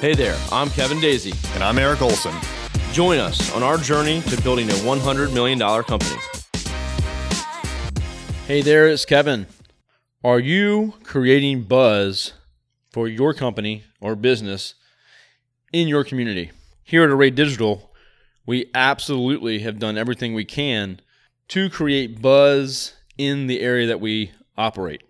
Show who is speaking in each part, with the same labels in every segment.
Speaker 1: Hey there, I'm Kevin Dasey.
Speaker 2: And I'm Eric Olson.
Speaker 1: Join us on our journey to building a $100 million company. Hey there, it's Kevin. Are you creating buzz for your company or business in your community? Here at Array Digital, we absolutely have done everything we can to create buzz in the area that we operate.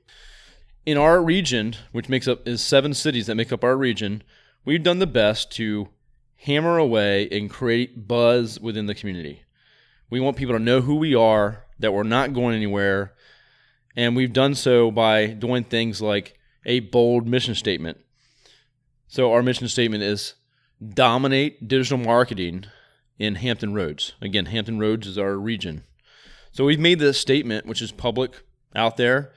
Speaker 1: In our region, which makes up is seven cities that make up our region, we've done the best to hammer away and create buzz within the community. We want people to know who we are, that we're not going anywhere, and we've done so by doing things like a bold mission statement. So, our mission statement is dominate digital marketing in Hampton Roads. Again, Hampton Roads is our region. So, we've made this statement, which is public out there.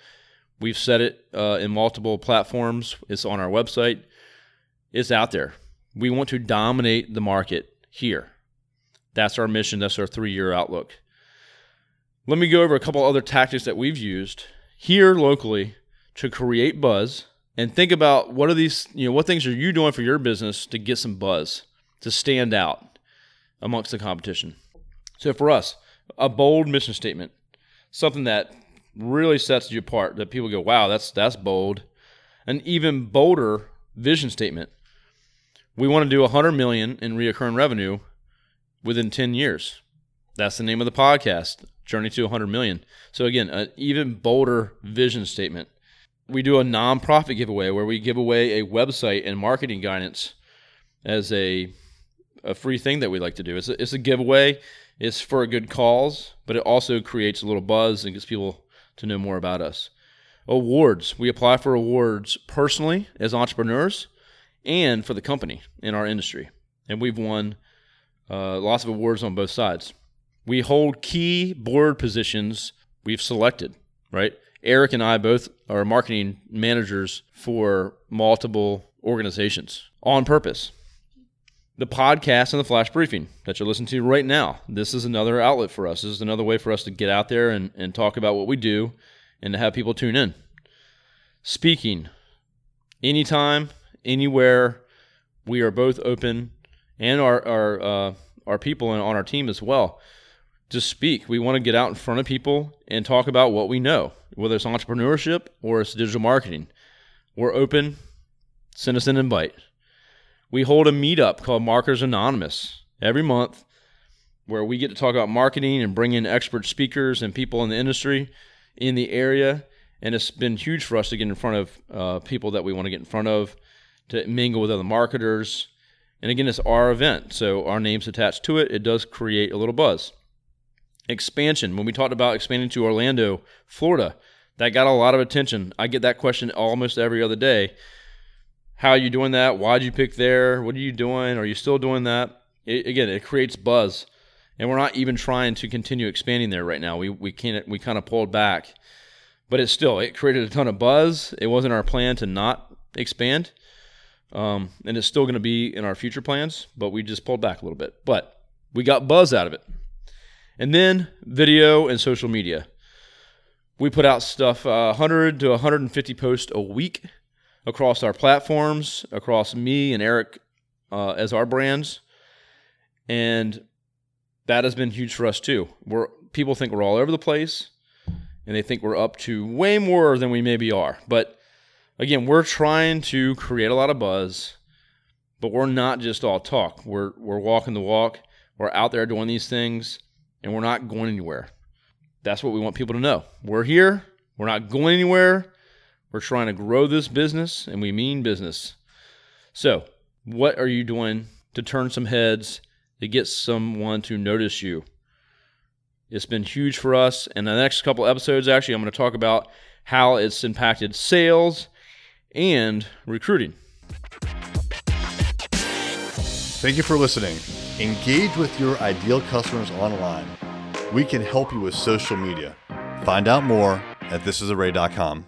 Speaker 1: We've said it uh, in multiple platforms, it's on our website is out there. We want to dominate the market here. That's our mission. That's our three year outlook. Let me go over a couple other tactics that we've used here locally to create buzz and think about what are these, you know, what things are you doing for your business to get some buzz, to stand out amongst the competition. So for us, a bold mission statement, something that really sets you apart that people go, wow, that's that's bold. An even bolder vision statement we want to do 100 million in reoccurring revenue within 10 years. That's the name of the podcast, Journey to 100 million. So again, an even bolder vision statement. We do a nonprofit giveaway where we give away a website and marketing guidance as a a free thing that we like to do. It's a, it's a giveaway. It's for a good cause, but it also creates a little buzz and gets people to know more about us. Awards. We apply for awards personally as entrepreneurs and for the company in our industry. And we've won uh, lots of awards on both sides. We hold key board positions we've selected, right? Eric and I both are marketing managers for multiple organizations on purpose. The podcast and the flash briefing that you're listening to right now, this is another outlet for us. This is another way for us to get out there and, and talk about what we do and to have people tune in. Speaking anytime, anywhere. We are both open, and our our uh, our people on our team as well to speak. We want to get out in front of people and talk about what we know, whether it's entrepreneurship or it's digital marketing. We're open. Send us an invite. We hold a meetup called Marketers Anonymous every month where we get to talk about marketing and bring in expert speakers and people in the industry in the area. And it's been huge for us to get in front of uh, people that we want to get in front of to mingle with other marketers. And again, it's our event, so our name's attached to it. It does create a little buzz. Expansion. When we talked about expanding to Orlando, Florida, that got a lot of attention. I get that question almost every other day. How are you doing that? Why'd you pick there? What are you doing? Are you still doing that? It, again, it creates buzz, and we're not even trying to continue expanding there right now. We we can't we kind of pulled back, but it still it created a ton of buzz. It wasn't our plan to not expand, um, and it's still going to be in our future plans, but we just pulled back a little bit. But we got buzz out of it. And then video and social media. We put out stuff uh, 100 to 150 posts a week across our platforms, across me and Eric uh, as our brands. And that has been huge for us too. We're, people think we're all over the place and they think we're up to way more than we maybe are. But again, we're trying to create a lot of buzz, but we're not just all talk. We're we're walking the walk. We're out there doing these things, and we're not going anywhere. That's what we want people to know. We're here. We're not going anywhere. We're trying to grow this business, and we mean business. So, what are you doing to turn some heads to get someone to notice you? It's been huge for us. And the next couple episodes, actually, I'm going to talk about how it's impacted sales and recruiting.
Speaker 2: Thank you for listening. Engage with your ideal customers online. We can help you with social media. Find out more at thisisarray.com.